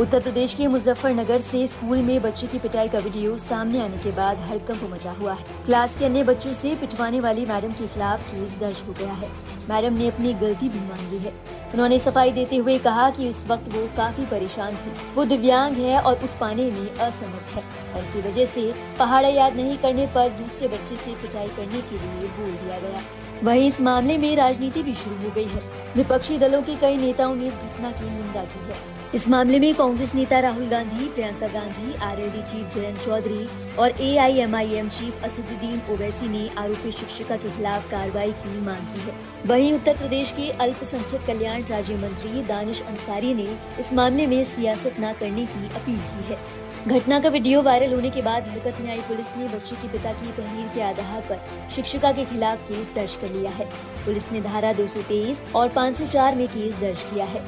उत्तर प्रदेश के मुजफ्फरनगर से स्कूल में बच्चे की पिटाई का वीडियो सामने आने के बाद हड़कंप मचा हुआ है। क्लास के अन्य बच्चों से पिटवाने वाली मैडम के खिलाफ केस दर्ज हो गया है। मैडम ने अपनी गलती भी मान ली है। उन्होंने सफ़ाई देते हुए कहा कि उस वक्त वो काफ़ी परेशान थी। वो दिव्यांग है और उठ पाने में असमर्थ है और इसी वजह से पहाड़ा याद नहीं करने पर दूसरे बच्चे से पिटाई करने के लिए बोल दिया गया। वहीं इस मामले में राजनीति भी शुरू हो गई है। विपक्षी दलों के कई नेताओं ने इस घटना की निंदा की है। इस मामले में कांग्रेस नेता राहुल गांधी, प्रियंका गांधी आरएलडी चीफ जयंत चौधरी और एआईएमआईएम चीफ असुद्दीन ओवैसी ने आरोपी शिक्षिका के खिलाफ कार्रवाई की मांग की है। वहीं उत्तर प्रदेश के अल्पसंख्यक कल्याण राज्य मंत्री दानिश अंसारी ने इस मामले में सियासत न करने की अपील की है। घटना का वीडियो वायरल होने के बाद हरकत में आई पुलिस ने बच्चे के पिता की तहरीर के आधार पर शिक्षिका के खिलाफ केस दर्ज कर लिया है। पुलिस ने धारा 223 और 504 में केस दर्ज किया है।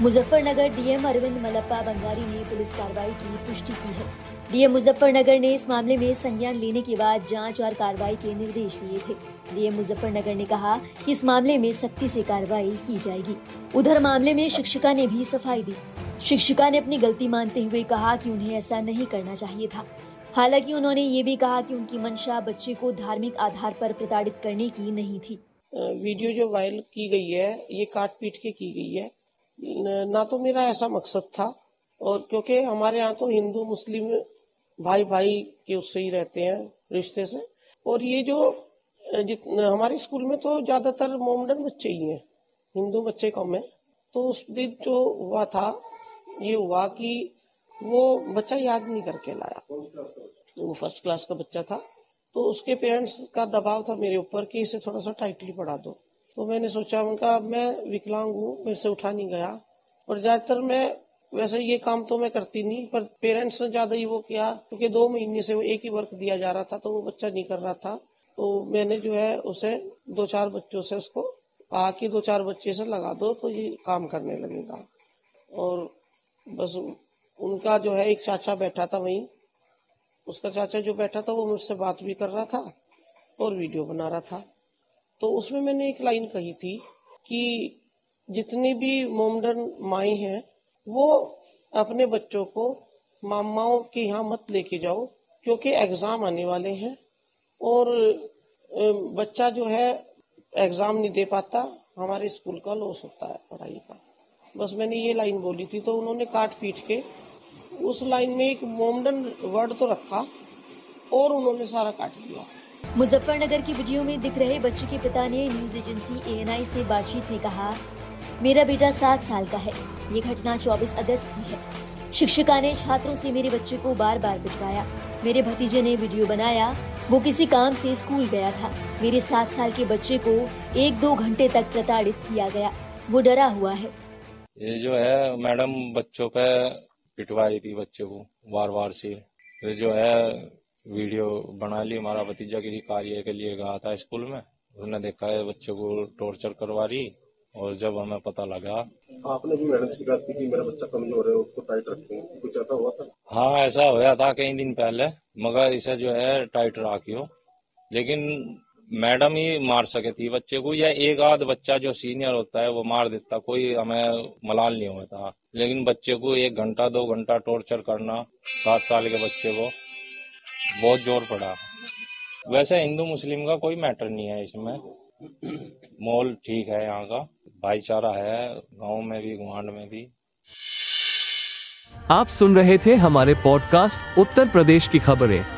मुजफ्फरनगर डीएम अरविंद मलप्पा बंगारी ने पुलिस कार्रवाई की पुष्टि की है। डीएम मुजफ्फरनगर ने इस मामले में संज्ञान लेने के बाद जाँच और कार्रवाई के निर्देश दिए थे। डीएम मुजफ्फरनगर ने कहा कि इस मामले में सख्ती से कार्रवाई की जाएगी। उधर मामले में शिक्षिका ने भी सफ़ाई दी। शिक्षिका ने अपनी गलती मानते हुए कहा कि उन्हें ऐसा नहीं करना चाहिए था। हालाँकि उन्होंने ये भी कहा कि उनकी मंशा बच्चे को धार्मिक आधार पर प्रताड़ित करने की नहीं थी। वीडियो जो वायरल की गई है, ये काट पीट के की गई है। ना तो मेरा ऐसा मकसद था, और क्योंकि हमारे यहाँ तो हिंदू, मुस्लिम भाई भाई के उससे ही रहते हैं, रिश्ते से। और ये जो हमारे स्कूल में तो ज़्यादातर मोमडन बच्चे ही हैं, हिंदू बच्चे कम है। तो उस दिन जो हुआ था ये हुआ कि वो बच्चा याद नहीं करके लाया। वो फ़र्स्ट क्लास का बच्चा था तो उसके पेरेंट्स का दबाव था मेरे ऊपर कि इसे थोड़ा सा टाइटली पढ़ा दो। तो मैंने सोचा उनका मैं विकलांग हूँ, मेरे से उठा नहीं गया। और ज़्यादातर मैं, वैसे ये काम तो मैं करती नहीं, पर पेरेंट्स ने ज़्यादा ही वो किया, क्योंकि दो महीने से वो एक ही वर्क दिया जा रहा था तो वो बच्चा नहीं कर रहा था। तो मैंने जो है, उसे दो चार बच्चों से उसको कहा कि दो चार बच्चे से लगा दो तो ये काम करने लगेगा। और बस उनका जो है, एक चाचा बैठा था वहीं। उसका चाचा जो बैठा था, वो मुझसे बात भी कर रहा था और वीडियो बना रहा था। तो उसमें मैंने एक लाइन कही थी कि जितनी भी मोमडन माए हैं, वो अपने बच्चों को मामाओं के यहाँ मत लेके जाओ, क्योंकि एग्ज़ाम आने वाले हैं और बच्चा जो है, एग्ज़ाम नहीं दे पाता। हमारे स्कूल का लॉस होता है पढ़ाई का। बस मैंने ये लाइन बोली थी तो उन्होंने काट पीट के उस लाइन में एक मोमडन वर्ड तो रखा और उन्होंने सारा काट दिया। मुजफ्फरनगर की वीडियो में दिख रहे बच्चे के पिता ने न्यूज़ एजेंसी एएनआई से बातचीत में कहा, मेरा बेटा सात साल का है। ये घटना 24 अगस्त की है। शिक्षिका ने छात्रों से मेरे बच्चे को बार बार पिटवाया। मेरे भतीजे ने वीडियो बनाया। वो किसी काम से स्कूल गया था। मेरे सात साल के बच्चे को एक दो घंटे तक प्रताड़ित किया गया। वो डरा हुआ है। ये जो है मैडम बच्चों पे पिटवाई थी बच्चे को बार बार से। ये जो है वीडियो बना ली हमारा भतीजा किसी कार्य के लिए गया था स्कूल में। उसने देखा है बच्चे को टॉर्चर करवा रही और जब हमें पता लगा। आपने भी मैडम से बात की कि मेरा बच्चा कमज़ोर है उसको टाइट रखें। कुछ ऐसा हुआ था? हाँ ऐसा हुआ था कई दिन पहले मगर इसे जो है टाइट रखियो। लेकिन मैडम ही मार सके थी, बच्चे को। या एक आध बच्चा जो सीनियर होता है, वो मार देता। कोई हमें मलाल नहीं होता। लेकिन बच्चे को एक घंटा, दो घंटा टॉर्चर करना, सात साल के बच्चे को, बहुत ज़ोर पड़ा। वैसे हिंदू मुस्लिम का कोई मैटर नहीं है इसमें। मॉल ठीक है यहाँ का। भाईचारा है, गाँव में भी गुहांड में भी। आप सुन रहे थे हमारे पॉडकास्ट उत्तर प्रदेश की खबरें।